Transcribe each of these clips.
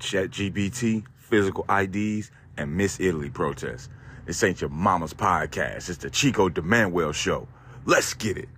ChatGPT, physical IDs, and Miss Italy protests. This ain't your mama's podcast. It's the Chico de Manuel Show. Let's get it.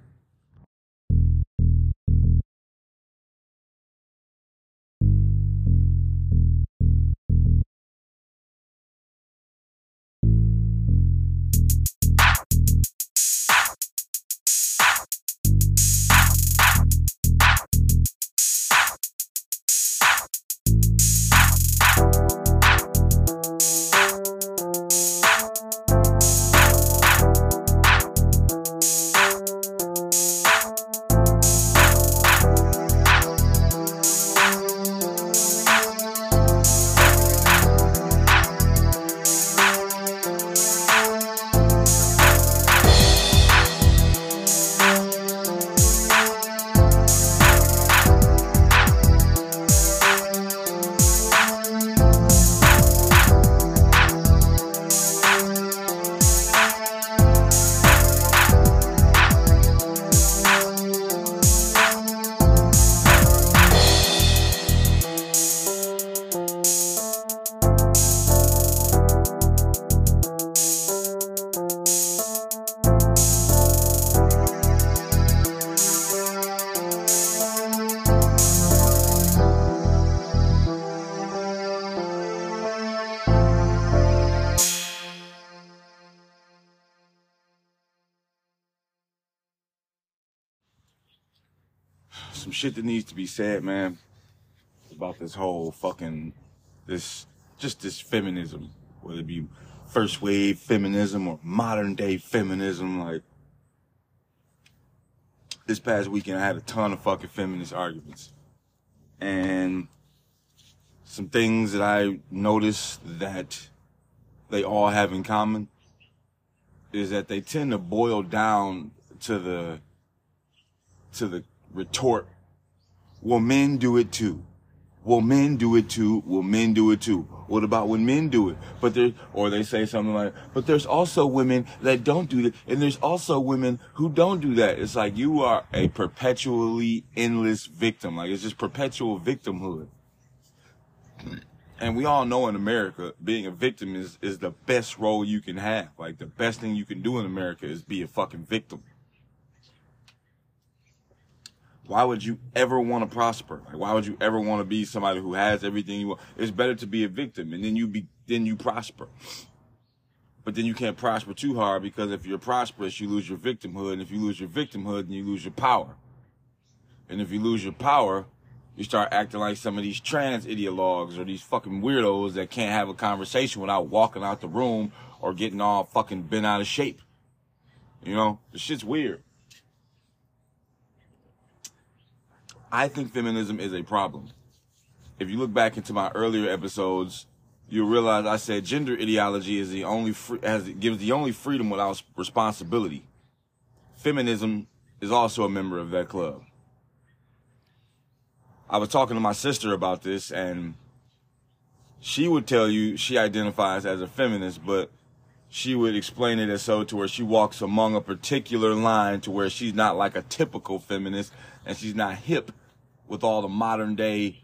Some shit that needs to be said, man, about this whole fucking this just this feminism, whether it be first wave feminism or modern day feminism. Like this past weekend, I had a ton of fucking feminist arguments, and some things that I noticed that they all have in common is that they tend to boil down to the to the retort, well, men do it too. Well, men do it too. Well, men do it too. What about when men do it? But there, or they say something like, but there's also women that don't do that. And there's also women who don't do that. It's like you are a perpetually endless victim. Like it's just perpetual victimhood. And we all know in America, being a victim is, is the best role you can have. Like the best thing you can do in America is be a fucking victim why would you ever want to prosper? Like, why would you ever want to be somebody who has everything you want? It's better to be a victim and then you be, then you prosper. But then you can't prosper too hard because if you're prosperous, you lose your victimhood. And if you lose your victimhood, then you lose your power. And if you lose your power, you start acting like some of these trans ideologues or these fucking weirdos that can't have a conversation without walking out the room or getting all fucking bent out of shape. You know, the shit's weird. I think feminism is a problem. If you look back into my earlier episodes, you'll realize I said gender ideology is the only free, has gives the only freedom without responsibility. Feminism is also a member of that club. I was talking to my sister about this and she would tell you she identifies as a feminist, but she would explain it as so to where she walks among a particular line to where she's not like a typical feminist and she's not hip with all the modern day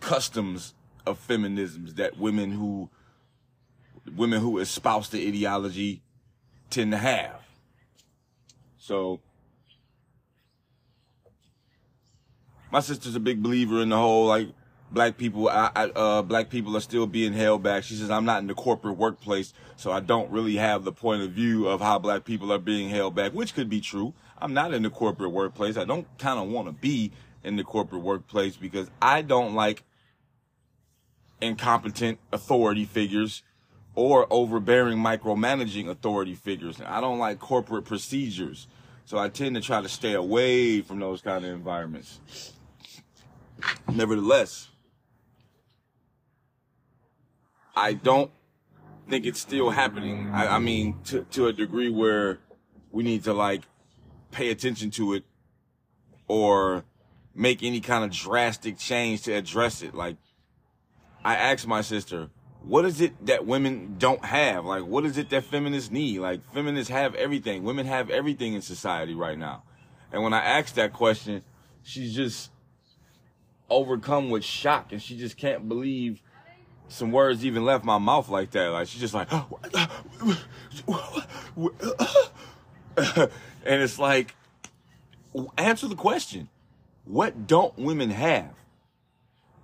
customs of feminisms that women who women who espouse the ideology tend to have. So my sister's a big believer in the whole like black people I, I, uh, black people are still being held back. She says I'm not in the corporate workplace, so I don't really have the point of view of how black people are being held back, which could be true. I'm not in the corporate workplace. I don't kind of want to be in the corporate workplace because I don't like incompetent authority figures or overbearing micromanaging authority figures. I don't like corporate procedures. So I tend to try to stay away from those kind of environments. Nevertheless, I don't think it's still happening. I, I mean, to, to a degree where we need to like pay attention to it or make any kind of drastic change to address it. Like, I asked my sister, what is it that women don't have? Like, what is it that feminists need? Like, feminists have everything. Women have everything in society right now. And when I asked that question, she's just, overcome with shock, and she just can't believe some words even left my mouth like that. Like she's just like, and it's like, answer the question. What don't women have?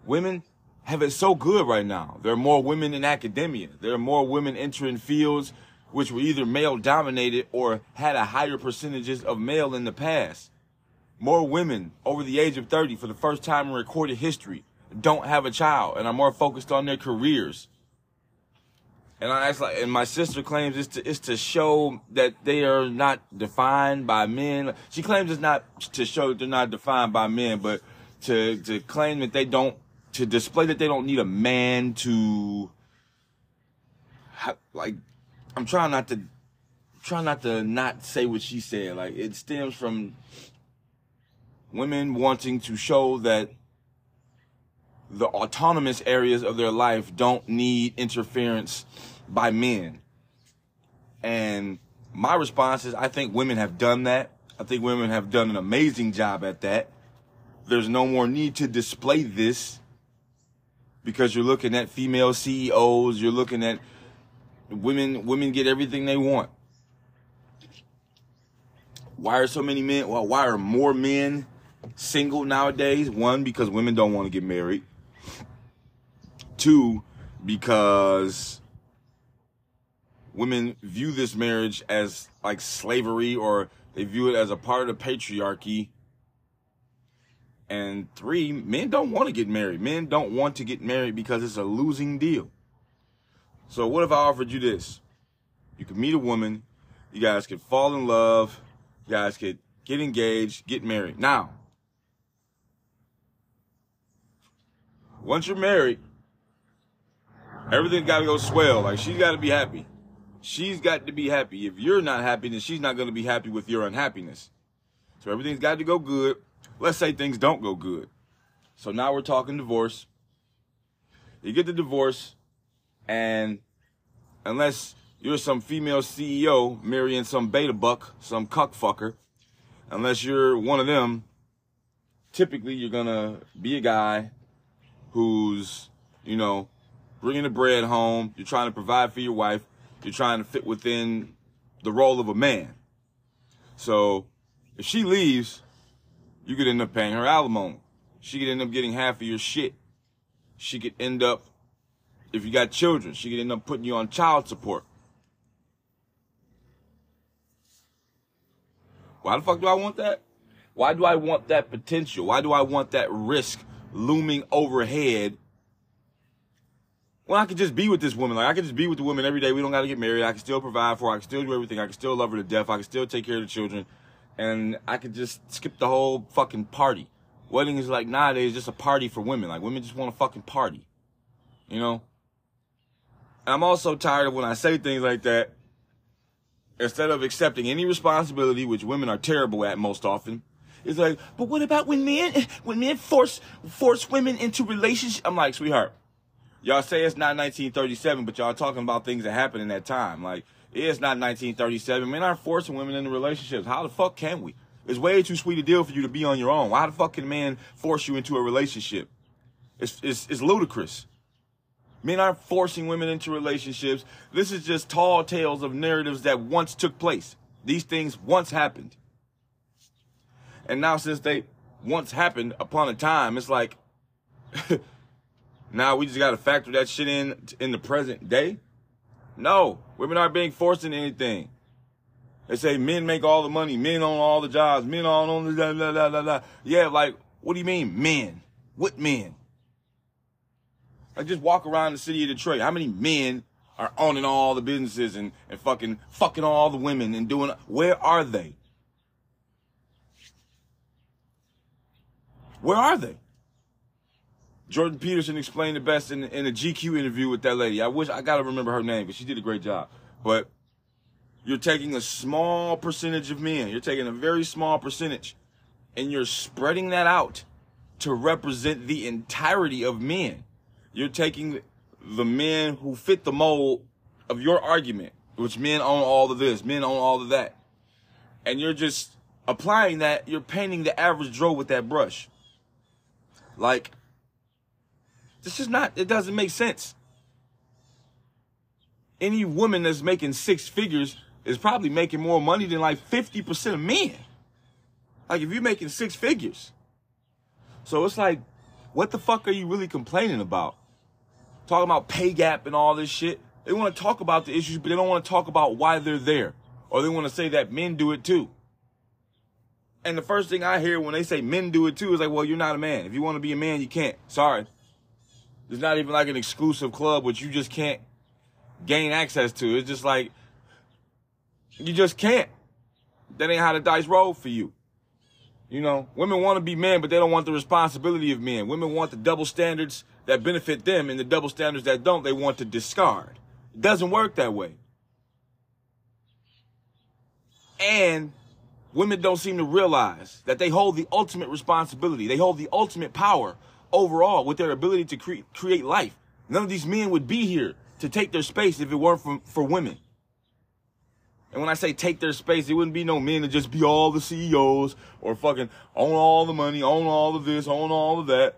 Women have it so good right now. There are more women in academia. There are more women entering fields which were either male dominated or had a higher percentages of male in the past. More women over the age of 30 for the first time in recorded history don't have a child and are more focused on their careers. And I ask like, and my sister claims it's to, it's to show that they are not defined by men. She claims it's not to show that they're not defined by men, but to, to claim that they don't, to display that they don't need a man to, like, I'm trying not to, try not to not say what she said. Like, it stems from women wanting to show that the autonomous areas of their life don't need interference by men. And my response is I think women have done that. I think women have done an amazing job at that. There's no more need to display this because you're looking at female CEOs, you're looking at women women get everything they want. Why are so many men well why are more men single nowadays? One because women don't want to get married. Two, because women view this marriage as like slavery or they view it as a part of the patriarchy. And three, men don't want to get married. Men don't want to get married because it's a losing deal. So what if I offered you this? You could meet a woman, you guys could fall in love, you guys could get engaged, get married. Now, once you're married, Everything's got to go swell. Like she's got to be happy. She's got to be happy. If you're not happy, then she's not going to be happy with your unhappiness. So everything's got to go good. Let's say things don't go good. So now we're talking divorce. You get the divorce, and unless you're some female CEO marrying some beta buck, some cuck fucker, unless you're one of them, typically you're gonna be a guy who's, you know, bringing the bread home. You're trying to provide for your wife. You're trying to fit within the role of a man. So if she leaves, you could end up paying her alimony. She could end up getting half of your shit. She could end up, if you got children, she could end up putting you on child support. Why the fuck do I want that? Why do I want that potential? Why do I want that risk looming overhead well, I could just be with this woman. Like I could just be with the woman every day. We don't got to get married. I can still provide for her. I can still do everything. I can still love her to death. I can still take care of the children, and I could just skip the whole fucking party. Wedding is like nowadays just a party for women. Like women just want a fucking party, you know. And I'm also tired of when I say things like that. Instead of accepting any responsibility, which women are terrible at most often, it's like, but what about when men when men force force women into relationships? I'm like, sweetheart y'all say it's not 1937, but y'all talking about things that happened in that time. Like, it's not 1937. Men aren't forcing women into relationships. How the fuck can we? It's way too sweet a deal for you to be on your own. Why the fuck can a man force you into a relationship? It's, it's, it's ludicrous. Men aren't forcing women into relationships. This is just tall tales of narratives that once took place. These things once happened. And now since they once happened upon a time, it's like Now we just got to factor that shit in in the present day. No, women aren't being forced into anything. They say men make all the money, men own all the jobs, men own all the blah, blah, blah, blah. Yeah, like, what do you mean, men? What men? I just walk around the city of Detroit. How many men are owning all the businesses and, and fucking fucking all the women and doing where are they? Where are they? Jordan Peterson explained it best in, in a GQ interview with that lady. I wish I gotta remember her name, but she did a great job. But you're taking a small percentage of men. You're taking a very small percentage, and you're spreading that out to represent the entirety of men. You're taking the men who fit the mold of your argument, which men own all of this, men own all of that, and you're just applying that. You're painting the average Joe with that brush. Like, this just not, it doesn't make sense. Any woman that's making six figures is probably making more money than like 50% of men. Like, if you're making six figures. So it's like, what the fuck are you really complaining about? Talking about pay gap and all this shit. They want to talk about the issues, but they don't want to talk about why they're there. Or they want to say that men do it too. And the first thing I hear when they say men do it too is like, well, you're not a man. If you want to be a man, you can't. Sorry. There's not even like an exclusive club which you just can't gain access to. It's just like, you just can't. That ain't how the dice roll for you. You know, women want to be men, but they don't want the responsibility of men. Women want the double standards that benefit them and the double standards that don't, they want to discard. It doesn't work that way. And women don't seem to realize that they hold the ultimate responsibility. They hold the ultimate power overall with their ability to cre- create life. None of these men would be here to take their space if it weren't for, for women. And when I say take their space, it wouldn't be no men to just be all the CEOs or fucking own all the money, own all of this, own all of that.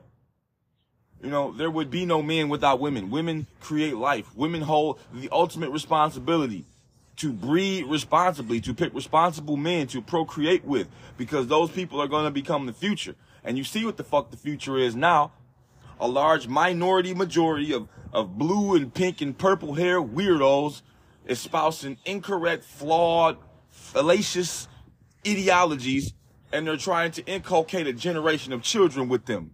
You know, there would be no men without women. Women create life. Women hold the ultimate responsibility to breed responsibly, to pick responsible men to procreate with, because those people are going to become the future. And you see what the fuck the future is now. A large minority majority of, of blue and pink and purple hair weirdos espousing incorrect, flawed, fallacious ideologies, and they're trying to inculcate a generation of children with them.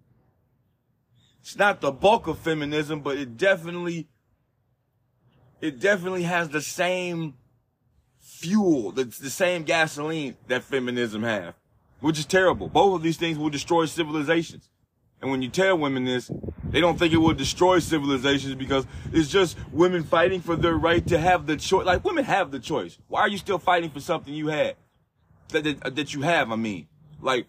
It's not the bulk of feminism, but it definitely, it definitely has the same fuel, the, the same gasoline that feminism have, which is terrible. Both of these things will destroy civilizations. And when you tell women this, they don't think it will destroy civilizations because it's just women fighting for their right to have the choice. Like women have the choice. Why are you still fighting for something you had? That, that, uh, that you have, I mean. Like,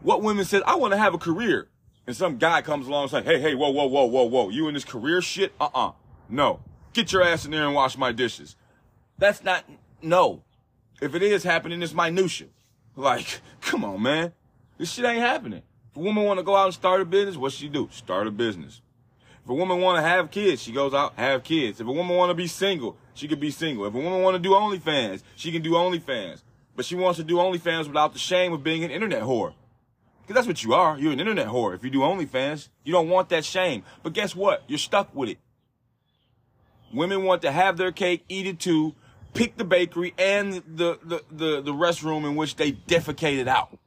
what women said, I want to have a career. And some guy comes along and says, hey, hey, whoa, whoa, whoa, whoa, whoa. You in this career shit? Uh-uh. No. Get your ass in there and wash my dishes. That's not, no. If it is happening, it's minutia. Like, come on, man. This shit ain't happening. If a woman want to go out and start a business, what she do? Start a business. If a woman want to have kids, she goes out, have kids. If a woman want to be single, she can be single. If a woman want to do OnlyFans, she can do OnlyFans. But she wants to do OnlyFans without the shame of being an internet whore. Because that's what you are. You're an internet whore. If you do OnlyFans, you don't want that shame. But guess what? You're stuck with it. Women want to have their cake, eat it too, pick the bakery and the, the, the, the restroom in which they defecated out.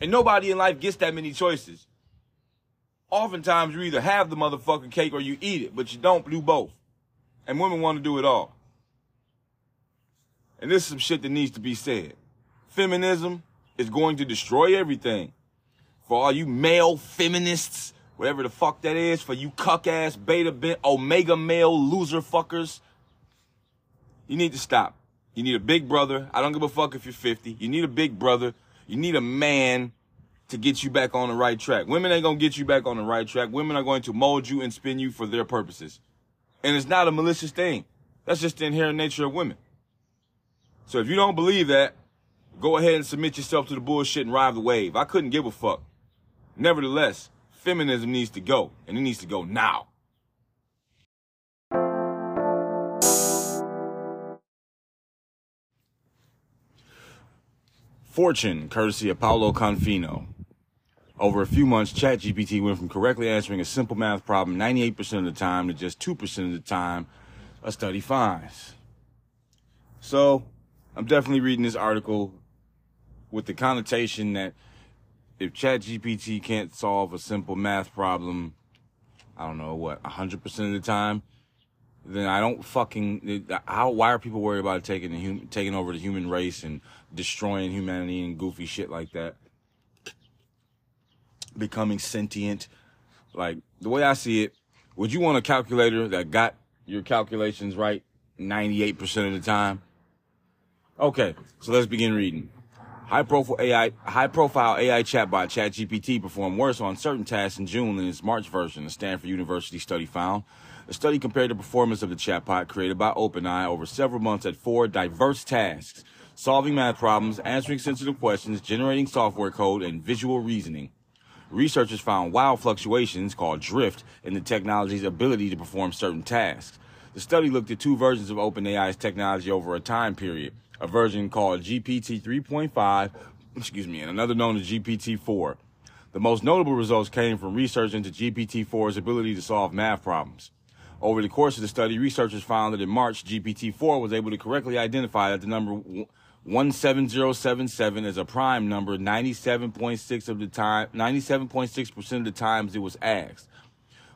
And nobody in life gets that many choices. Oftentimes you either have the motherfucking cake or you eat it, but you don't do both. And women want to do it all. And this is some shit that needs to be said. Feminism is going to destroy everything. For all you male feminists, whatever the fuck that is, for you cuck ass, beta, bit, omega male loser fuckers, you need to stop. You need a big brother. I don't give a fuck if you're 50. You need a big brother. You need a man to get you back on the right track. Women ain't gonna get you back on the right track. Women are going to mold you and spin you for their purposes. And it's not a malicious thing. That's just the inherent nature of women. So if you don't believe that, go ahead and submit yourself to the bullshit and ride the wave. I couldn't give a fuck. Nevertheless, feminism needs to go, and it needs to go now. Fortune, courtesy of Paolo Confino. Over a few months, ChatGPT went from correctly answering a simple math problem 98% of the time to just 2% of the time, a study finds. So, I'm definitely reading this article with the connotation that if ChatGPT can't solve a simple math problem, I don't know what, 100% of the time, then I don't fucking how why are people worried about taking the human taking over the human race and destroying humanity and goofy shit like that? Becoming sentient. Like the way I see it, would you want a calculator that got your calculations right 98% of the time? Okay, so let's begin reading. High profile AI, high profile AI chatbot ChatGPT performed worse on certain tasks in June than its March version, a Stanford University study found. The study compared the performance of the chatbot created by OpenAI over several months at four diverse tasks, solving math problems, answering sensitive questions, generating software code, and visual reasoning. researchers found wild fluctuations called drift in the technology's ability to perform certain tasks. The study looked at two versions of OpenAI's technology over a time period, a version called GPT 3.5, excuse me, and another known as GPT 4. The most notable results came from research into GPT 4's ability to solve math problems. Over the course of the study, researchers found that in March, GPT 4 was able to correctly identify that the number 17077 is a prime number 97.6 of the time 97.6% of the times it was asked.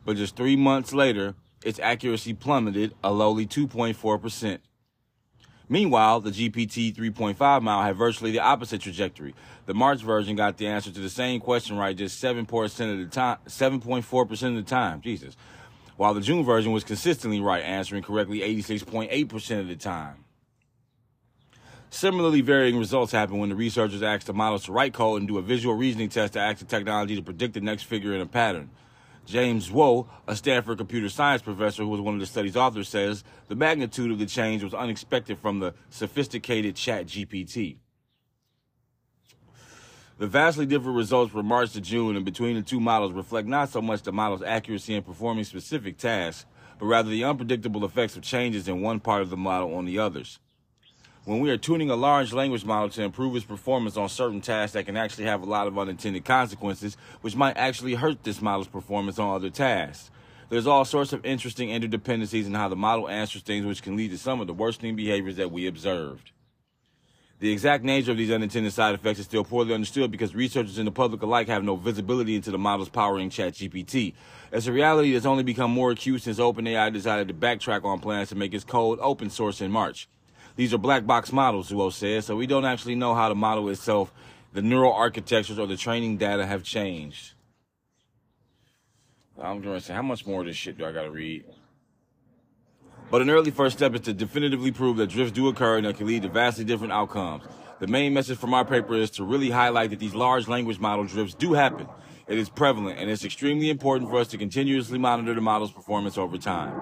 But just 3 months later, its accuracy plummeted a lowly 2.4%. Meanwhile, the GPT 3.5 model had virtually the opposite trajectory. The March version got the answer to the same question right just 7% of the time, 7.4% of the time. Jesus. While the June version was consistently right, answering correctly 86.8% of the time. Similarly varying results happen when the researchers asked the models to write code and do a visual reasoning test to ask the technology to predict the next figure in a pattern. James Zou, a Stanford computer science professor who was one of the study's authors, says the magnitude of the change was unexpected from the sophisticated chat GPT. The vastly different results from March to June and between the two models reflect not so much the model's accuracy in performing specific tasks, but rather the unpredictable effects of changes in one part of the model on the others. When we are tuning a large language model to improve its performance on certain tasks that can actually have a lot of unintended consequences, which might actually hurt this model's performance on other tasks. There's all sorts of interesting interdependencies in how the model answers things which can lead to some of the worsening behaviors that we observed. The exact nature of these unintended side effects is still poorly understood because researchers and the public alike have no visibility into the models powering ChatGPT. It's a reality that's only become more acute since OpenAI decided to backtrack on plans to make its code open source in March. These are black box models, Zou says, so we don't actually know how the model itself, the neural architectures, or the training data have changed. I'm going to say, how much more of this shit do I got to read? But an early first step is to definitively prove that drifts do occur and that can lead to vastly different outcomes. The main message from our paper is to really highlight that these large language model drifts do happen. It is prevalent, and it's extremely important for us to continuously monitor the model's performance over time.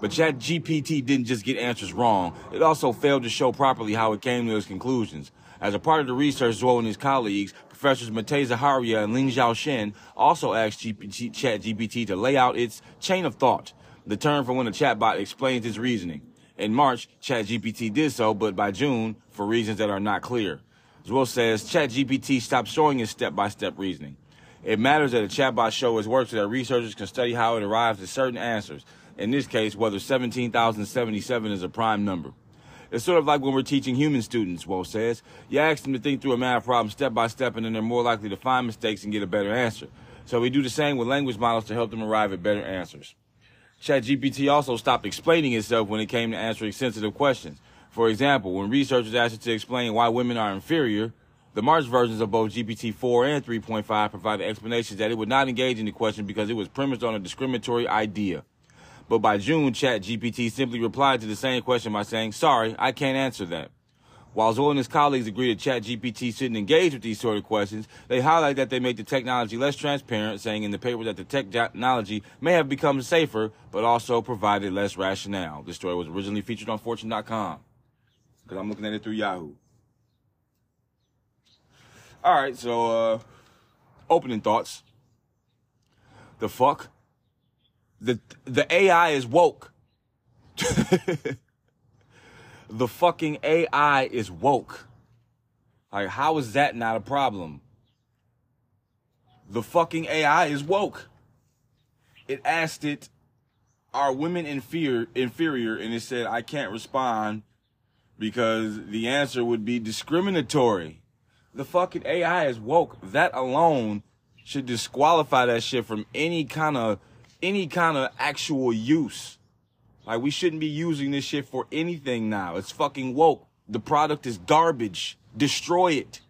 But ChatGPT didn't just get answers wrong, it also failed to show properly how it came to its conclusions. As a part of the research, Zou and his colleagues, Professors Matei Zaharia and Lingjiao Chen, also asked GPT, ChatGPT to lay out its chain of thought, the term for when a chatbot explains its reasoning. In March, ChatGPT did so, but by June, for reasons that are not clear. Zou says ChatGPT stopped showing its step-by-step reasoning. It matters that a chatbot show its work so that researchers can study how it arrives at certain answers, in this case, whether 17,077 is a prime number. It's sort of like when we're teaching human students, Zou says. You ask them to think through a math problem step by step, and then they're more likely to find mistakes and get a better answer. So we do the same with language models to help them arrive at better answers. ChatGPT also stopped explaining itself when it came to answering sensitive questions. For example, when researchers asked it to explain why women are inferior, the March versions of both GPT-4 and 3.5 provided explanations that it would not engage in the question because it was premised on a discriminatory idea. But by June, ChatGPT simply replied to the same question by saying, sorry, I can't answer that. While Zou and his colleagues agree that ChatGPT shouldn't engage with these sort of questions, they highlight that they make the technology less transparent, saying in the paper that the technology may have become safer, but also provided less rationale. This story was originally featured on Fortune.com, because I'm looking at it through Yahoo. All right, so uh, opening thoughts. The fuck? The the AI is woke. the fucking AI is woke. Like, how is that not a problem? The fucking AI is woke. It asked it, are women inferior, inferior? And it said, I can't respond because the answer would be discriminatory. The fucking AI is woke. That alone should disqualify that shit from any kind of any kind of actual use. Like we shouldn't be using this shit for anything now. It's fucking woke. The product is garbage. Destroy it.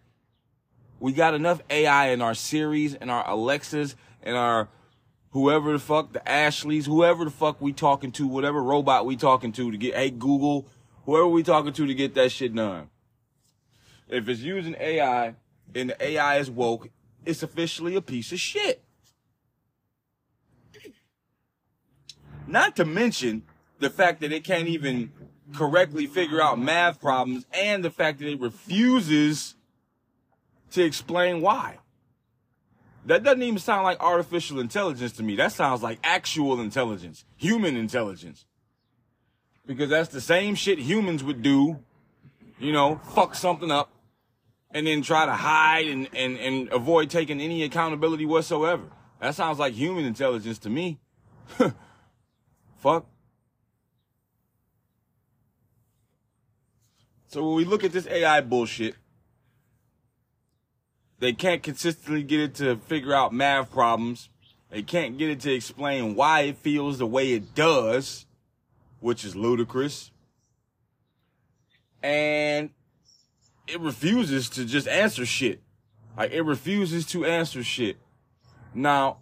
We got enough AI in our Siris and our Alexas and our whoever the fuck, the Ashleys, whoever the fuck we talking to, whatever robot we talking to to get, hey Google, whoever we talking to to get that shit done. If it's using AI and the AI is woke, it's officially a piece of shit. Not to mention the fact that it can't even correctly figure out math problems and the fact that it refuses to explain why. That doesn't even sound like artificial intelligence to me. That sounds like actual intelligence, human intelligence. Because that's the same shit humans would do, you know, fuck something up and then try to hide and, and, and avoid taking any accountability whatsoever. That sounds like human intelligence to me. fuck. So when we look at this AI bullshit, they can't consistently get it to figure out math problems. They can't get it to explain why it feels the way it does, which is ludicrous. And it refuses to just answer shit. Like it refuses to answer shit. Now,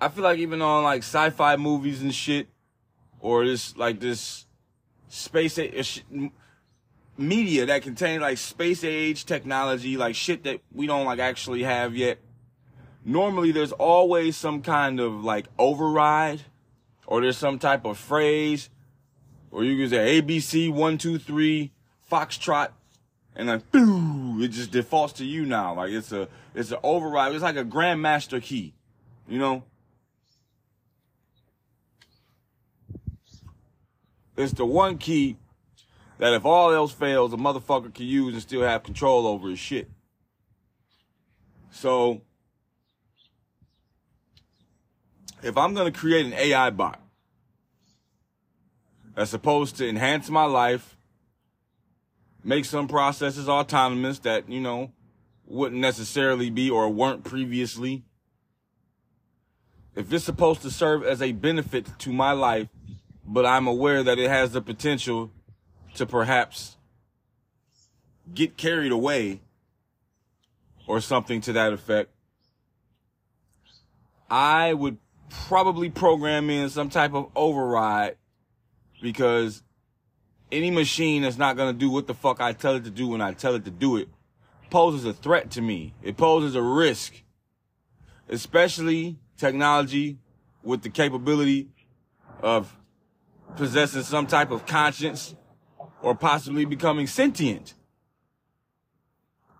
I feel like even on like sci-fi movies and shit, or this like this space media that contain like space age technology, like shit that we don't like actually have yet. Normally there's always some kind of like override or there's some type of phrase or you can say ABC one, two, three, Foxtrot, and then boo, it just defaults to you now. Like it's a it's an override. It's like a grandmaster key, you know. It's the one key that if all else fails, a motherfucker can use and still have control over his shit. So, if I'm going to create an AI bot that's supposed to enhance my life, make some processes autonomous that, you know, wouldn't necessarily be or weren't previously, if it's supposed to serve as a benefit to my life, but I'm aware that it has the potential to perhaps get carried away or something to that effect, I would probably program in some type of override because any machine that's not going to do what the fuck I tell it to do when I tell it to do it poses a threat to me. It poses a risk, especially technology with the capability of possessing some type of conscience or possibly becoming sentient.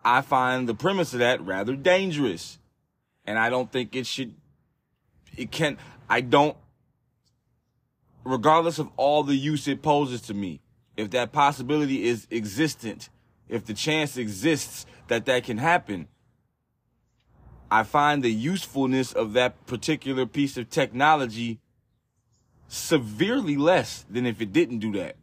I find the premise of that rather dangerous. And I don't think it should, it can, I don't, regardless of all the use it poses to me, if that possibility is existent, if the chance exists that that can happen, I find the usefulness of that particular piece of technology severely less than if it didn't do that.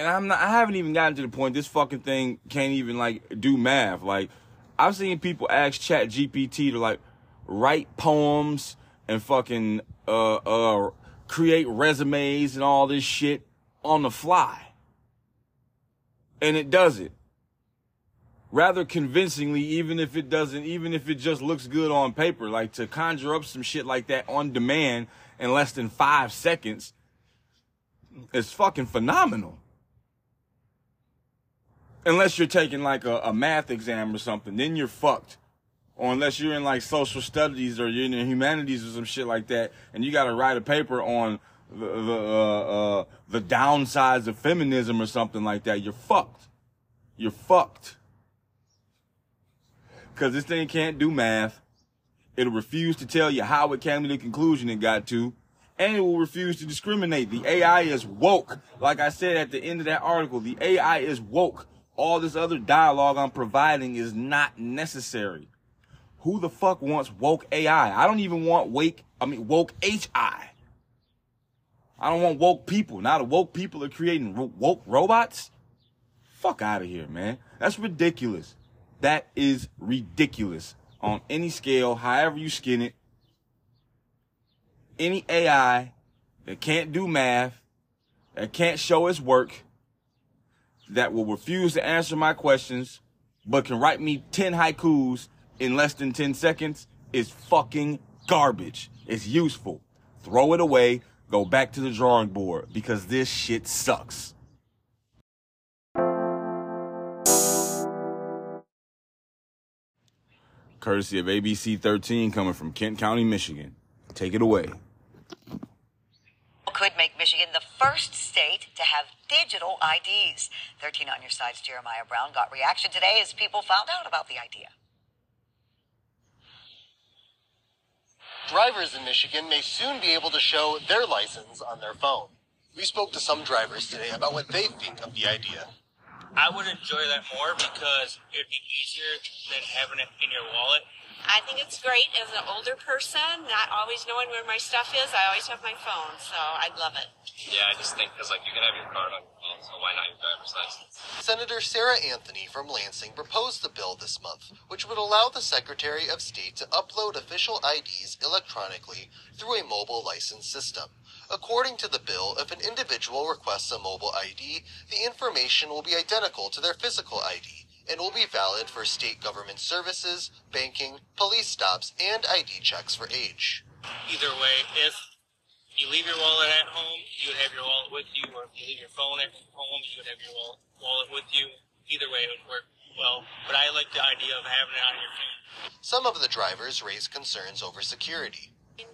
and I'm not, I haven't even gotten to the point this fucking thing can't even like do math. Like, I've seen people ask Chat GPT to like write poems and fucking uh uh create resumes and all this shit on the fly. And it does it. Rather convincingly, even if it doesn't, even if it just looks good on paper, like to conjure up some shit like that on demand in less than five seconds is fucking phenomenal unless you're taking like a, a, math exam or something, then you're fucked. Or unless you're in like social studies or you're in humanities or some shit like that, and you got to write a paper on the the, uh, uh, the downsides of feminism or something like that, you're fucked. You're fucked. Cause this thing can't do math. It'll refuse to tell you how it came to the conclusion it got to and it will refuse to discriminate. The AI is woke. Like I said at the end of that article, the AI is woke all this other dialogue I'm providing is not necessary. Who the fuck wants woke AI? I don't even want wake, I mean, woke HI. I don't want woke people. Now the woke people are creating woke robots? Fuck out of here, man. That's ridiculous. That is ridiculous on any scale, however you skin it. Any AI that can't do math, that can't show its work, that will refuse to answer my questions, but can write me 10 haikus in less than 10 seconds is fucking garbage. It's useful. Throw it away. Go back to the drawing board because this shit sucks. Courtesy of ABC 13 coming from Kent County, Michigan. Take it away could make Michigan the first state to have digital IDs. 13 on your side's Jeremiah Brown got reaction today as people found out about the idea. Drivers in Michigan may soon be able to show their license on their phone. We spoke to some drivers today about what they think of the idea. I would enjoy that more because it'd be easier than having it in your wallet. I think it's great as an older person, not always knowing where my stuff is. I always have my phone, so I'd love it. Yeah, I just think because like you can have your card on your phone, so why not your driver's license? Senator Sarah Anthony from Lansing proposed the bill this month, which would allow the Secretary of State to upload official IDs electronically through a mobile license system. According to the bill, if an individual requests a mobile ID, the information will be identical to their physical ID and will be valid for state government services, banking, police stops, and ID checks for age. Either way, if you leave your wallet at home, you would have your wallet with you, or if you leave your phone at home, you would have your wallet with you. Either way, it would work well. But I like the idea of having it on your phone. Some of the drivers raised concerns over security.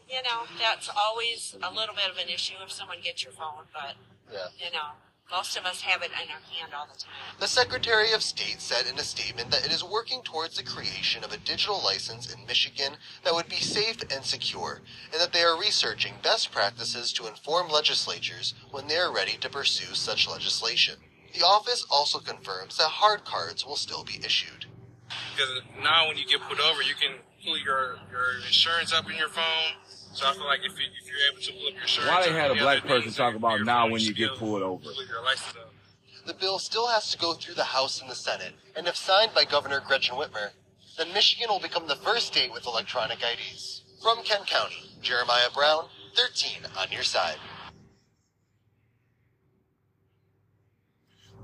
You know, that's always a little bit of an issue if someone gets your phone, but, Yeah. you know, most of us have it in our hand all the time. The Secretary of State said in a statement that it is working towards the creation of a digital license in Michigan that would be safe and secure, and that they are researching best practices to inform legislatures when they are ready to pursue such legislation. The office also confirms that hard cards will still be issued. because now when you get put over, you can pull your your insurance up in your phone. So I feel like if, you, if you're able to pull up your insurance, Why they had a the black person talk about now when you get pulled over? pull your license up. The bill still has to go through the House and the Senate, and if signed by Governor Gretchen Whitmer, then Michigan will become the first state with electronic IDs. From Kent County, Jeremiah Brown, 13 on your side.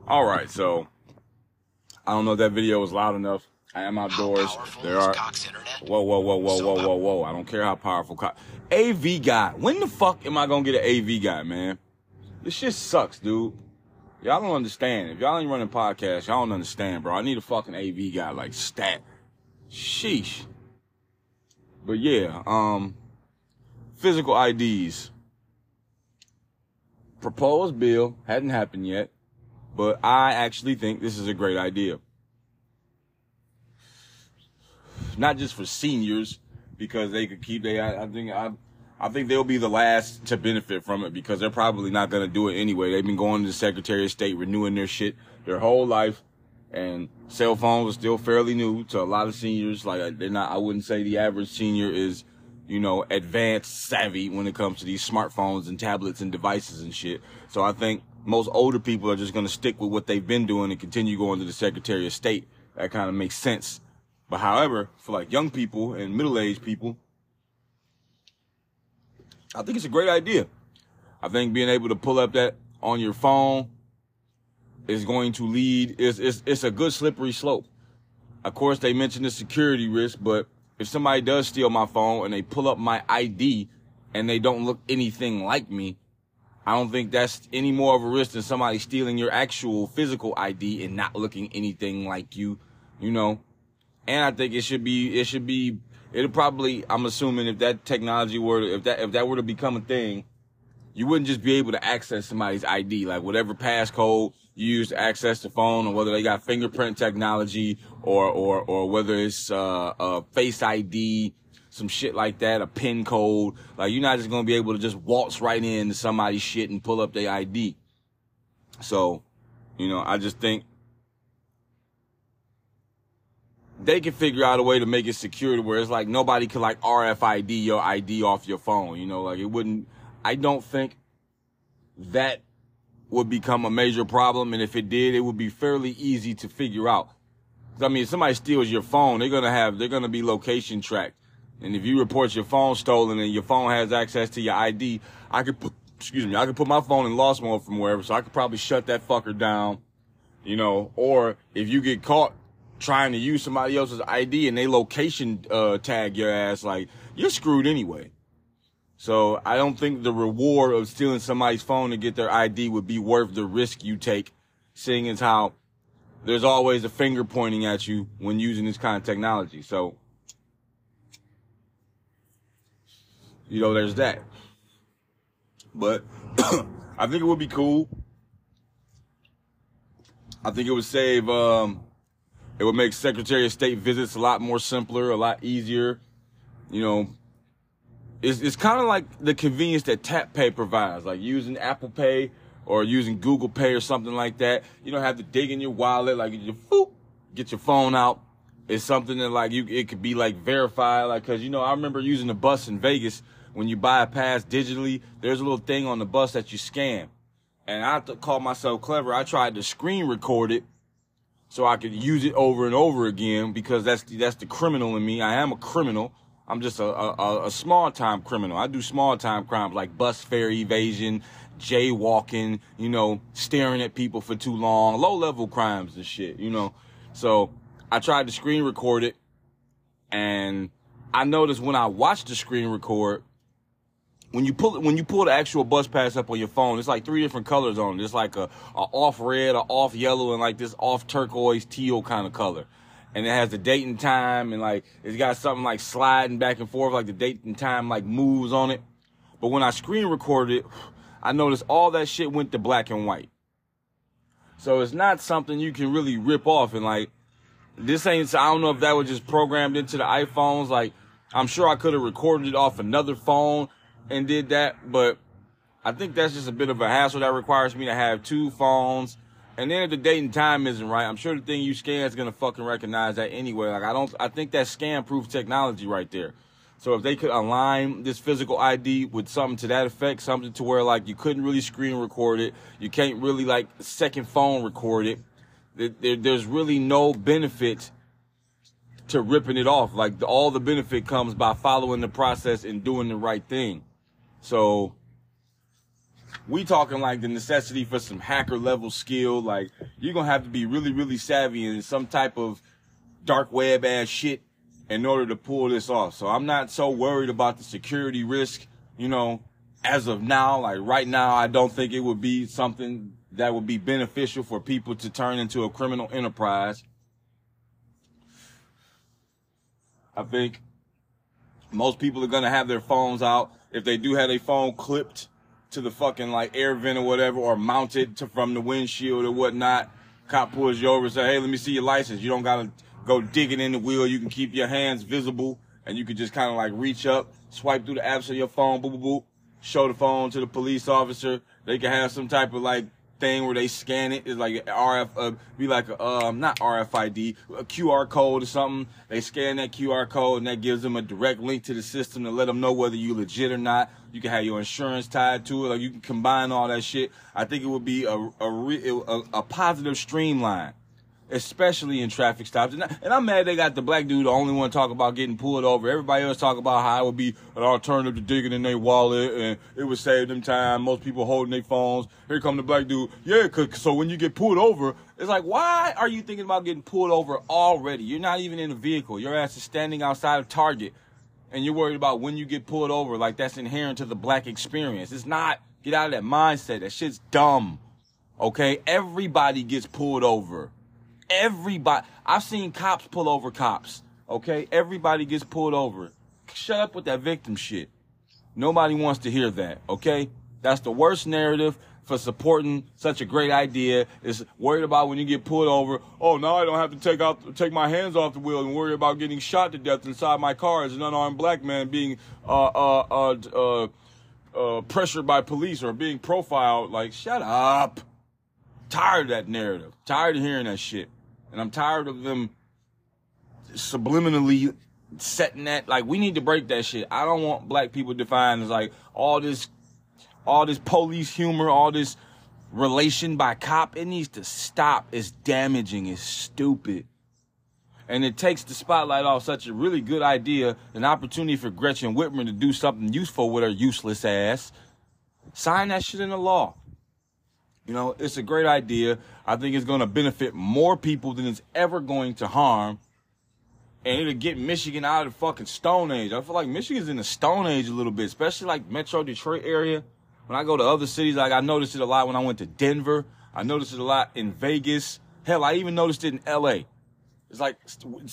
All right, so I don't know if that video was loud enough. I am outdoors. There are. Whoa, whoa, whoa, whoa, So whoa, whoa, whoa! I don't care how powerful. Co- AV guy. When the fuck am I gonna get an AV guy, man? This shit sucks, dude. Y'all don't understand. If y'all ain't running podcasts, y'all don't understand, bro. I need a fucking AV guy like stat. Sheesh. But yeah, um, physical IDs. Proposed bill hadn't happened yet, but I actually think this is a great idea. Not just for seniors, because they could keep they. I, I think I, I think they'll be the last to benefit from it because they're probably not going to do it anyway. They've been going to the Secretary of State renewing their shit their whole life, and cell phones are still fairly new to a lot of seniors. Like they're not. I wouldn't say the average senior is, you know, advanced savvy when it comes to these smartphones and tablets and devices and shit. So I think most older people are just going to stick with what they've been doing and continue going to the Secretary of State. That kind of makes sense. But however, for like young people and middle-aged people, I think it's a great idea. I think being able to pull up that on your phone is going to lead, it's, it's, it's a good slippery slope. Of course, they mentioned the security risk, but if somebody does steal my phone and they pull up my ID and they don't look anything like me, I don't think that's any more of a risk than somebody stealing your actual physical ID and not looking anything like you, you know. And I think it should be, it should be, it'll probably, I'm assuming if that technology were, if that, if that were to become a thing, you wouldn't just be able to access somebody's ID, like whatever passcode you use to access the phone, or whether they got fingerprint technology, or or or whether it's uh, a face ID, some shit like that, a pin code. Like you're not just gonna be able to just waltz right into somebody's shit and pull up their ID. So, you know, I just think they can figure out a way to make it secure to where it's like nobody can like RFID your ID off your phone. You know, like it wouldn't. I don't think that would become a major problem, and if it did, it would be fairly easy to figure out. I mean, if somebody steals your phone, they're gonna have they're gonna be location tracked, and if you report your phone stolen and your phone has access to your ID, I could put excuse me, I could put my phone in lost mode from wherever, so I could probably shut that fucker down, you know. Or if you get caught trying to use somebody else's ID and they location uh, tag your ass, like you're screwed anyway. So I don't think the reward of stealing somebody's phone to get their ID would be worth the risk you take, seeing as how there's always a finger pointing at you when using this kind of technology. So, you know, there's that. But I think it would be cool. I think it would save, um, it would make Secretary of State visits a lot more simpler, a lot easier. You know, it's, it's kind of like the convenience that Tap Pay provides, like using Apple Pay or using Google Pay or something like that. You don't have to dig in your wallet, like you just get your phone out. It's something that like you, it could be like verified, like, cause you know, I remember using the bus in Vegas. When you buy a pass digitally, there's a little thing on the bus that you scan. And I th- call myself clever. I tried to screen record it so I could use it over and over again because that's the, that's the criminal in me. I am a criminal. I'm just a, a, a small time criminal. I do small time crimes like bus fare evasion, jaywalking, you know, staring at people for too long, low level crimes and shit, you know. So I tried to screen record it and I noticed when I watched the screen record, when you pull when you pull the actual bus pass up on your phone, it's like three different colors on it. It's like a, a off red, a off yellow, and like this off turquoise teal kind of color. And it has the date and time, and like it's got something like sliding back and forth, like the date and time like moves on it. But when I screen recorded it, I noticed all that shit went to black and white. So it's not something you can really rip off and like this ain't I don't know if that was just programmed into the iPhones. Like I'm sure I could have recorded it off another phone and did that, but I think that's just a bit of a hassle that requires me to have two phones. And then if the date and time isn't right, I'm sure the thing you scan is gonna fucking recognize that anyway. Like I don't, I think that's scan proof technology right there. So if they could align this physical ID with something to that effect, something to where like you couldn't really screen record it, you can't really like second phone record it. There, there's really no benefit to ripping it off. Like all the benefit comes by following the process and doing the right thing. So we talking like the necessity for some hacker level skill. Like you're gonna have to be really, really savvy in some type of dark web ass shit in order to pull this off. So I'm not so worried about the security risk, you know, as of now. Like right now, I don't think it would be something that would be beneficial for people to turn into a criminal enterprise. I think most people are gonna have their phones out. If they do have a phone clipped to the fucking like air vent or whatever, or mounted to from the windshield or whatnot, cop pulls you over and say, "Hey, let me see your license." You don't gotta go digging in the wheel. You can keep your hands visible, and you can just kind of like reach up, swipe through the apps of your phone, boop boop boop, show the phone to the police officer. They can have some type of like thing where they scan it. It's like RF, uh, be like a, um, not RFID, a QR code or something. They scan that QR code and that gives them a direct link to the system to let them know whether you legit or not. You can have your insurance tied to it. Like you can combine all that shit. I think it would be a, a, a, a positive streamline especially in traffic stops. And, I, and I'm mad they got the black dude the only one talk about getting pulled over. Everybody else talk about how it would be an alternative to digging in their wallet and it would save them time. Most people holding their phones. Here come the black dude. Yeah, cause, so when you get pulled over, it's like, why are you thinking about getting pulled over already? You're not even in a vehicle. Your ass is standing outside of Target and you're worried about when you get pulled over. Like that's inherent to the black experience. It's not. Get out of that mindset. That shit's dumb. Okay? Everybody gets pulled over. Everybody, I've seen cops pull over cops. Okay, everybody gets pulled over. Shut up with that victim shit. Nobody wants to hear that. Okay, that's the worst narrative for supporting such a great idea. Is worried about when you get pulled over. Oh, now I don't have to take out take my hands off the wheel and worry about getting shot to death inside my car as an unarmed black man being uh uh uh uh, uh pressured by police or being profiled. Like, shut up. Tired of that narrative. Tired of hearing that shit. And I'm tired of them subliminally setting that like we need to break that shit. I don't want black people defined as like all this all this police humor, all this relation by cop. It needs to stop. It's damaging, it's stupid. And it takes the spotlight off such a really good idea, an opportunity for Gretchen Whitmer to do something useful with her useless ass. Sign that shit into law. You know, it's a great idea. I think it's going to benefit more people than it's ever going to harm. And it'll get Michigan out of the fucking Stone Age. I feel like Michigan's in the Stone Age a little bit, especially like Metro Detroit area. When I go to other cities, like I noticed it a lot when I went to Denver. I noticed it a lot in Vegas. Hell, I even noticed it in LA. It's like,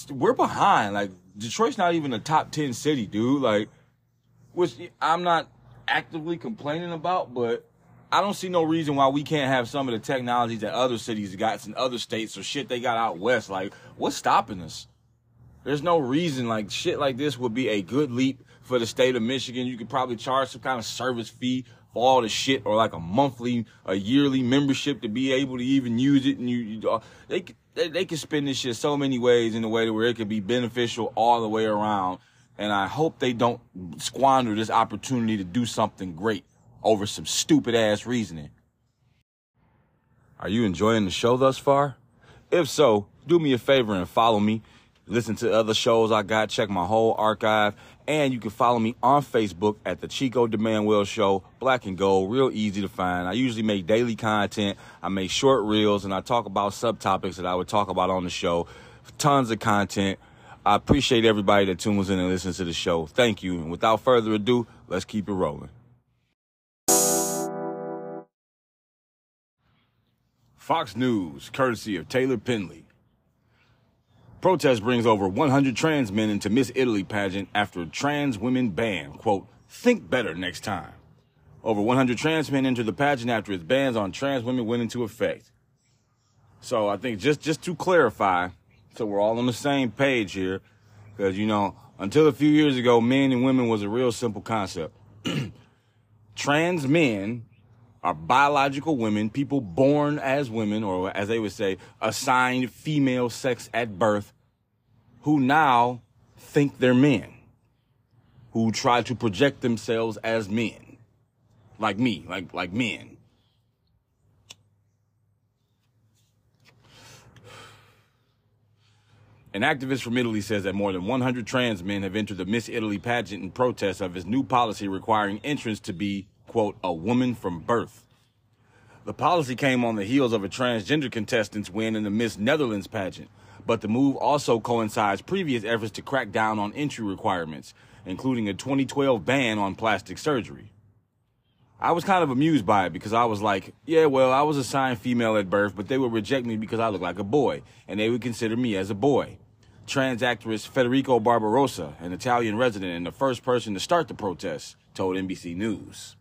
we're behind. Like, Detroit's not even a top 10 city, dude. Like, which I'm not actively complaining about, but I don't see no reason why we can't have some of the technologies that other cities got in other states or shit they got out west. Like, what's stopping us? There's no reason like shit like this would be a good leap for the state of Michigan. You could probably charge some kind of service fee for all the shit or like a monthly, a yearly membership to be able to even use it. And you, you uh, they, they, they can spend this shit so many ways in a way to where it could be beneficial all the way around. And I hope they don't squander this opportunity to do something great over some stupid ass reasoning. Are you enjoying the show thus far? If so, do me a favor and follow me. Listen to other shows I got, check my whole archive, and you can follow me on Facebook at the Chico de Manuel Show, Black and Gold, real easy to find. I usually make daily content, I make short reels, and I talk about subtopics that I would talk about on the show. Tons of content. I appreciate everybody that tunes in and listens to the show. Thank you. And without further ado, let's keep it rolling. Fox News, courtesy of Taylor Penley. Protest brings over 100 trans men into Miss Italy pageant after trans women ban. Quote, think better next time. Over 100 trans men enter the pageant after its bans on trans women went into effect. So I think just, just to clarify, so we're all on the same page here, because, you know, until a few years ago, men and women was a real simple concept. trans men are biological women, people born as women, or as they would say, assigned female sex at birth, who now think they're men, who try to project themselves as men, like me, like like men. An activist from Italy says that more than 100 trans men have entered the Miss Italy pageant in protest of its new policy requiring entrants to be quote, a woman from birth. The policy came on the heels of a transgender contestant's win in the Miss Netherlands pageant, but the move also coincides previous efforts to crack down on entry requirements, including a 2012 ban on plastic surgery. I was kind of amused by it because I was like, yeah, well, I was assigned female at birth, but they would reject me because I look like a boy, and they would consider me as a boy. Trans actress Federico Barbarossa, an Italian resident and the first person to start the protest, told NBC News.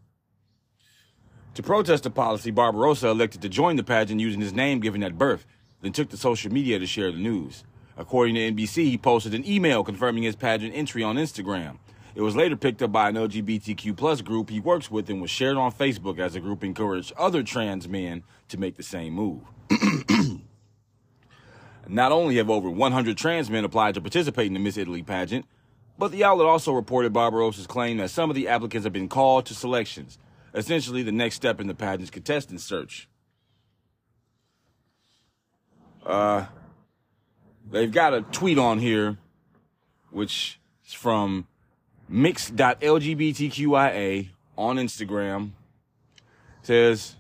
To protest the policy, Barbarossa elected to join the pageant using his name given at birth, then took to social media to share the news. According to NBC, he posted an email confirming his pageant entry on Instagram. It was later picked up by an LGBTQ plus group he works with and was shared on Facebook as the group encouraged other trans men to make the same move. Not only have over 100 trans men applied to participate in the Miss Italy pageant, but the outlet also reported Barbarossa's claim that some of the applicants have been called to selections, essentially the next step in the pageant's contestant search. Uh, they've got a tweet on here, which is from mix.lgbtqia on Instagram. says,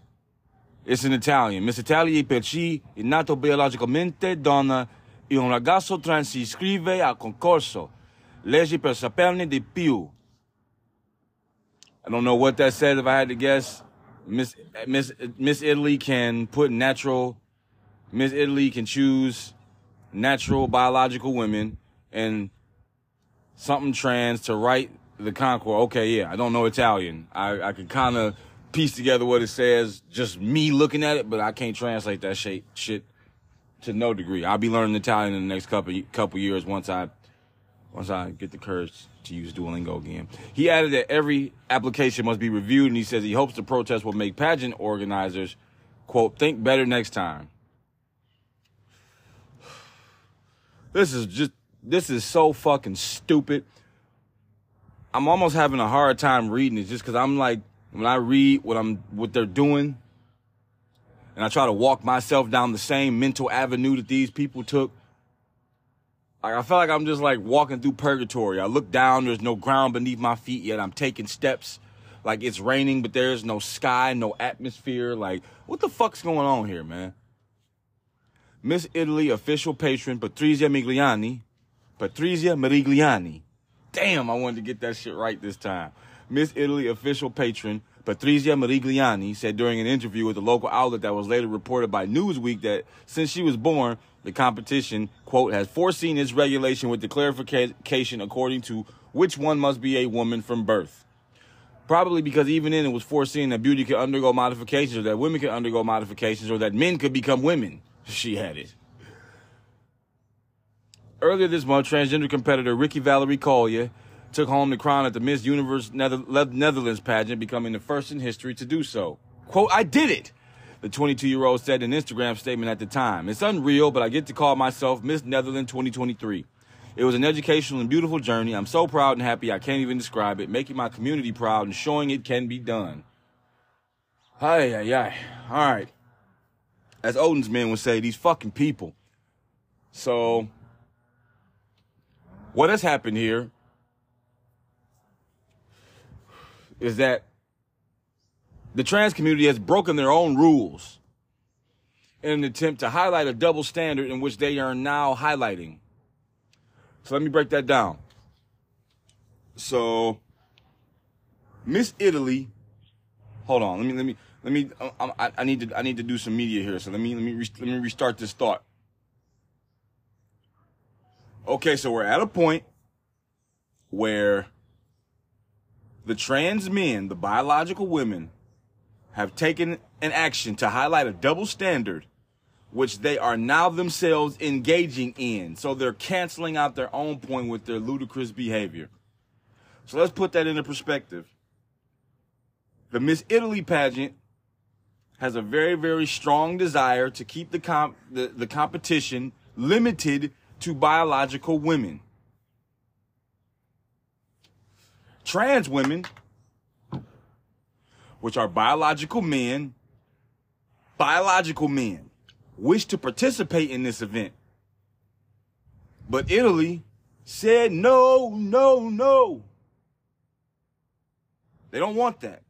it's in Italian. Miss Italia per chi è nato biologicamente donna e un ragazzo trans si iscrive al concorso. Leggi per saperne di più. I don't know what that said if I had to guess. Miss Miss Miss Italy can put natural Miss Italy can choose natural biological women and something trans to write the concord. Okay, yeah, I don't know Italian. I, I can kind of piece together what it says, just me looking at it, but I can't translate that shit, shit to no degree. I'll be learning Italian in the next couple couple years once I once I get the courage to use Duolingo again. He added that every application must be reviewed, and he says he hopes the protest will make pageant organizers, quote, think better next time. This is just, this is so fucking stupid. I'm almost having a hard time reading it just because I'm like, when I read what I'm, what they're doing, and I try to walk myself down the same mental avenue that these people took, like I feel like I'm just like walking through purgatory. I look down, there's no ground beneath my feet yet. I'm taking steps. Like it's raining, but there's no sky, no atmosphere. Like, what the fuck's going on here, man? Miss Italy official patron Patrizia Migliani. Patrizia Mirigliani. Damn, I wanted to get that shit right this time. Miss Italy official patron Patrizia Mirigliani said during an interview with a local outlet that was later reported by Newsweek that since she was born, the competition, quote, has foreseen its regulation with the clarification according to which one must be a woman from birth. Probably because even then it was foreseen that beauty could undergo modifications, or that women could undergo modifications, or that men could become women. She had it. Earlier this month, transgender competitor Rikkie Valerie Collier took home the crown at the Miss Universe Nether- Netherlands pageant, becoming the first in history to do so. Quote, I did it! The 22 year old said in an Instagram statement at the time. It's unreal, but I get to call myself Miss Netherlands 2023. It was an educational and beautiful journey. I'm so proud and happy I can't even describe it, making my community proud and showing it can be done. Hi, hi, hi. All right. As Odin's men would say, these fucking people. So, what has happened here is that the trans community has broken their own rules in an attempt to highlight a double standard in which they are now highlighting. So let me break that down. So, Miss Italy, hold on. Let me let me let me. Um, um, I, I need to I need to do some media here. So let me let me let me restart this thought. Okay, so we're at a point where the trans men, the biological women, have taken an action to highlight a double standard which they are now themselves engaging in. So they're canceling out their own point with their ludicrous behavior. So let's put that into perspective. The Miss Italy pageant has a very, very strong desire to keep the, comp- the, the competition limited to biological women. Trans women, which are biological men, biological men, wish to participate in this event. But Italy said no, no, no. They don't want that.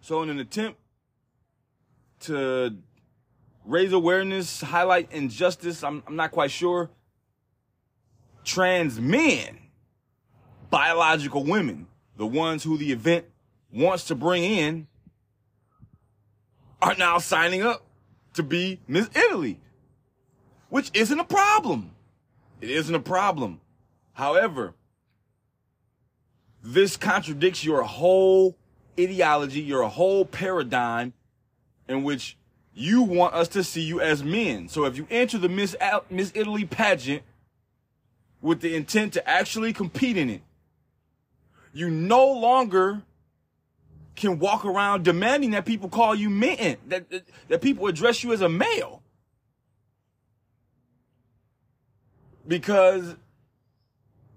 So in an attempt to raise awareness, highlight injustice, I'm, I'm not quite sure, trans men, biological women, the ones who the event wants to bring in, are now signing up to be Miss Italy, which isn't a problem. It isn't a problem. However, this contradicts your whole ideology, your whole paradigm in which you want us to see you as men. So if you enter the Miss, Miss Italy pageant with the intent to actually compete in it, you no longer can walk around demanding that people call you men, that, that, that people address you as a male. Because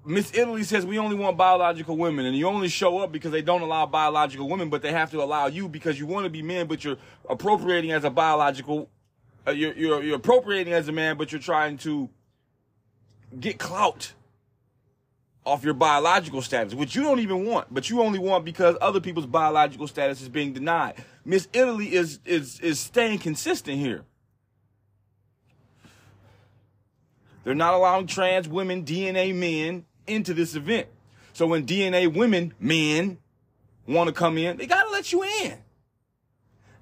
Miss Italy says we only want biological women, and you only show up because they don't allow biological women, but they have to allow you because you want to be men, but you're appropriating as a biological, uh, you're, you're, you're appropriating as a man, but you're trying to get clout off your biological status, which you don't even want, but you only want because other people's biological status is being denied. Miss Italy is is is staying consistent here. They're not allowing trans women, DNA men into this event. So when DNA women, men, want to come in, they gotta let you in.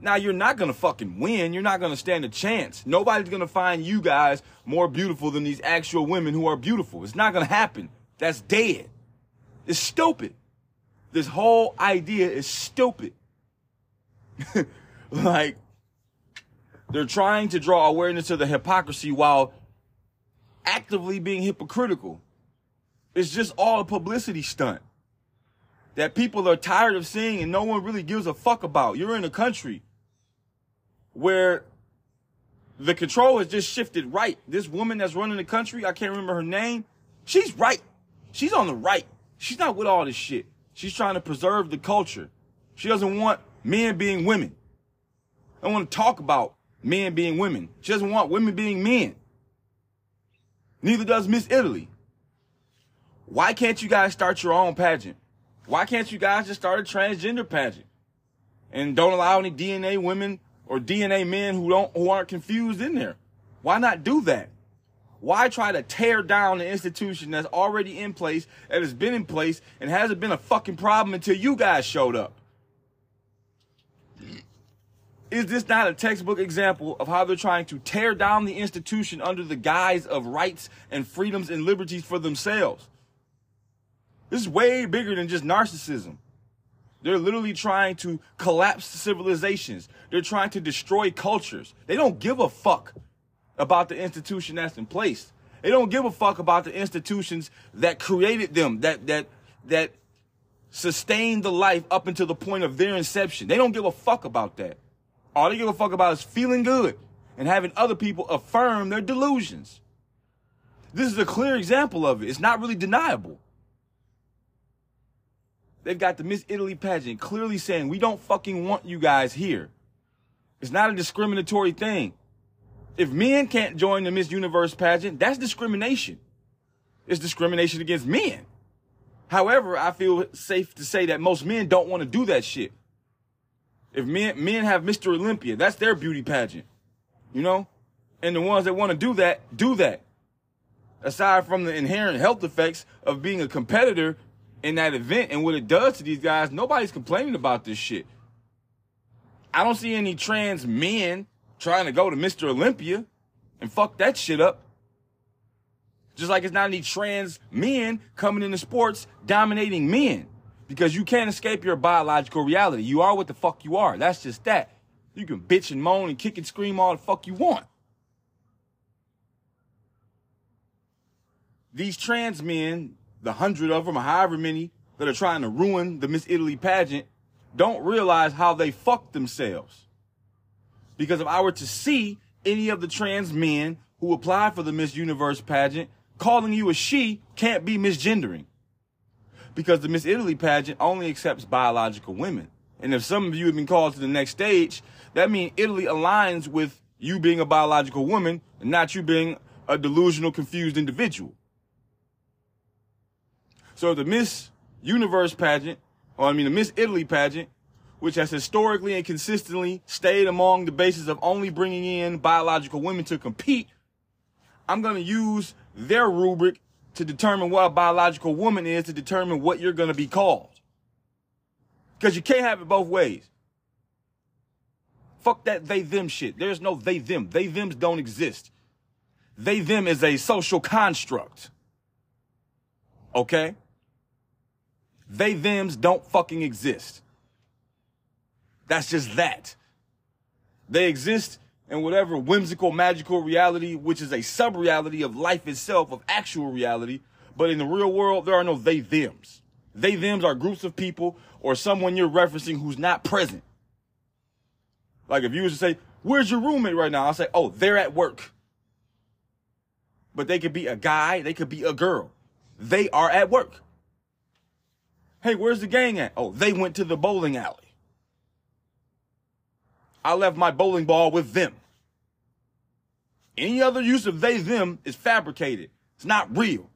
Now you're not gonna fucking win. You're not gonna stand a chance. Nobody's gonna find you guys more beautiful than these actual women who are beautiful. It's not gonna happen. That's dead. It's stupid. This whole idea is stupid. like, they're trying to draw awareness to the hypocrisy while actively being hypocritical. It's just all a publicity stunt that people are tired of seeing and no one really gives a fuck about. You're in a country where the control has just shifted right. This woman that's running the country, I can't remember her name, she's right. She's on the right. She's not with all this shit. She's trying to preserve the culture. She doesn't want men being women. I don't want to talk about men being women. She doesn't want women being men. Neither does Miss Italy. Why can't you guys start your own pageant? Why can't you guys just start a transgender pageant? And don't allow any DNA women or DNA men who don't who aren't confused in there. Why not do that? Why try to tear down the institution that's already in place, that has been in place, and hasn't been a fucking problem until you guys showed up? Is this not a textbook example of how they're trying to tear down the institution under the guise of rights and freedoms and liberties for themselves? This is way bigger than just narcissism. They're literally trying to collapse civilizations. They're trying to destroy cultures. They don't give a fuck about the institution that's in place. They don't give a fuck about the institutions that created them, that that that sustained the life up until the point of their inception. They don't give a fuck about that. All they give a fuck about is feeling good and having other people affirm their delusions. This is a clear example of it. It's not really deniable. They've got the Miss Italy pageant clearly saying, we don't fucking want you guys here. It's not a discriminatory thing. If men can't join the Miss Universe pageant, that's discrimination. It's discrimination against men. However, I feel safe to say that most men don't want to do that shit. If men men have Mr. Olympia, that's their beauty pageant. You know? And the ones that want to do that, do that. Aside from the inherent health effects of being a competitor in that event and what it does to these guys, nobody's complaining about this shit. I don't see any trans men trying to go to Mr. Olympia and fuck that shit up. Just like it's not any trans men coming into sports dominating men because you can't escape your biological reality. You are what the fuck you are. That's just that. You can bitch and moan and kick and scream all the fuck you want. These trans men, the hundred of them or however many that are trying to ruin the Miss Italy pageant, don't realize how they fucked themselves. Because if I were to see any of the trans men who apply for the Miss Universe pageant, calling you a she can't be misgendering. Because the Miss Italy pageant only accepts biological women. And if some of you have been called to the next stage, that means Italy aligns with you being a biological woman and not you being a delusional, confused individual. So the Miss Universe pageant, or I mean the Miss Italy pageant, which has historically and consistently stayed among the basis of only bringing in biological women to compete, I'm going to use their rubric to determine what a biological woman is to determine what you're going to be called. Because you can't have it both ways. Fuck that they them shit. There's no they them. They thems don't exist. They them is a social construct. Okay? They thems don't fucking exist. That's just that. They exist in whatever whimsical, magical reality, which is a sub reality of life itself, of actual reality. But in the real world, there are no they thems. They thems are groups of people or someone you're referencing who's not present. Like if you was to say, where's your roommate right now? I'll say, oh, they're at work. But they could be a guy, they could be a girl. They are at work. Hey, where's the gang at? Oh, they went to the bowling alley. I left my bowling ball with them. Any other use of they, them is fabricated. It's not real.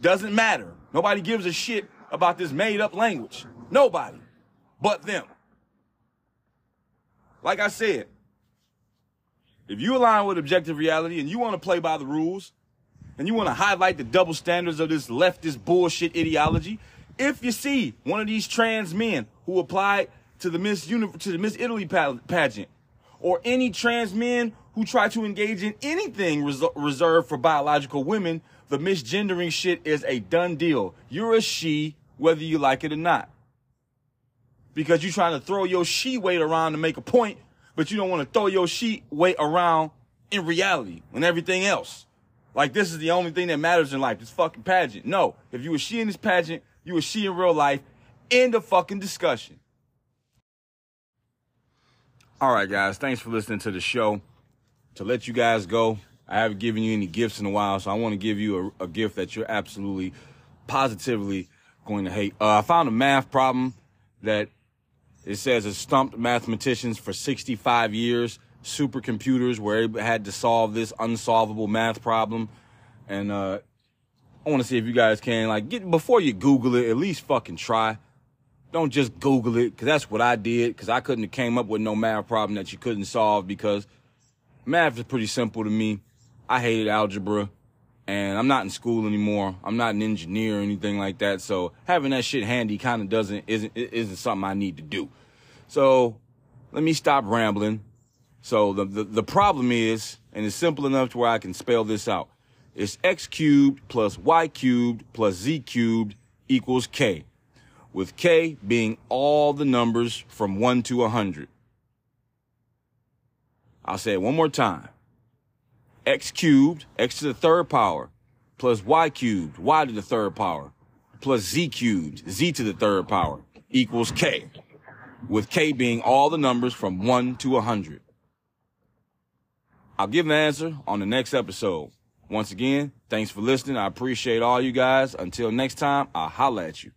Doesn't matter. Nobody gives a shit about this made up language. Nobody but them. Like I said, if you align with objective reality and you want to play by the rules and you want to highlight the double standards of this leftist bullshit ideology, if you see one of these trans men who applied to the Miss to the Miss Italy pageant or any trans men who try to engage in anything res- reserved for biological women, the misgendering shit is a done deal. You're a she, whether you like it or not. Because you're trying to throw your she weight around to make a point, but you don't want to throw your she weight around in reality and everything else. Like this is the only thing that matters in life, this fucking pageant. No, if you were she in this pageant, you were she in real life. End of fucking discussion. All right, guys, thanks for listening to the show. To let you guys go, I haven't given you any gifts in a while, so I want to give you a, a gift that you're absolutely, positively going to hate. Uh, I found a math problem that it says it stumped mathematicians for 65 years. Supercomputers were had to solve this unsolvable math problem, and uh, I want to see if you guys can like get before you Google it, at least fucking try. Don't just Google it, cause that's what I did, cause I couldn't have came up with no math problem that you couldn't solve because math is pretty simple to me. I hated algebra and I'm not in school anymore. I'm not an engineer or anything like that. So having that shit handy kind of doesn't, isn't, isn't something I need to do. So let me stop rambling. So the, the, the problem is, and it's simple enough to where I can spell this out. It's x cubed plus y cubed plus z cubed equals k with K being all the numbers from 1 to 100. I'll say it one more time. X cubed, X to the third power, plus Y cubed, Y to the third power, plus Z cubed, Z to the third power, equals K, with K being all the numbers from 1 to 100. I'll give an answer on the next episode. Once again, thanks for listening. I appreciate all you guys. Until next time, I'll holla at you.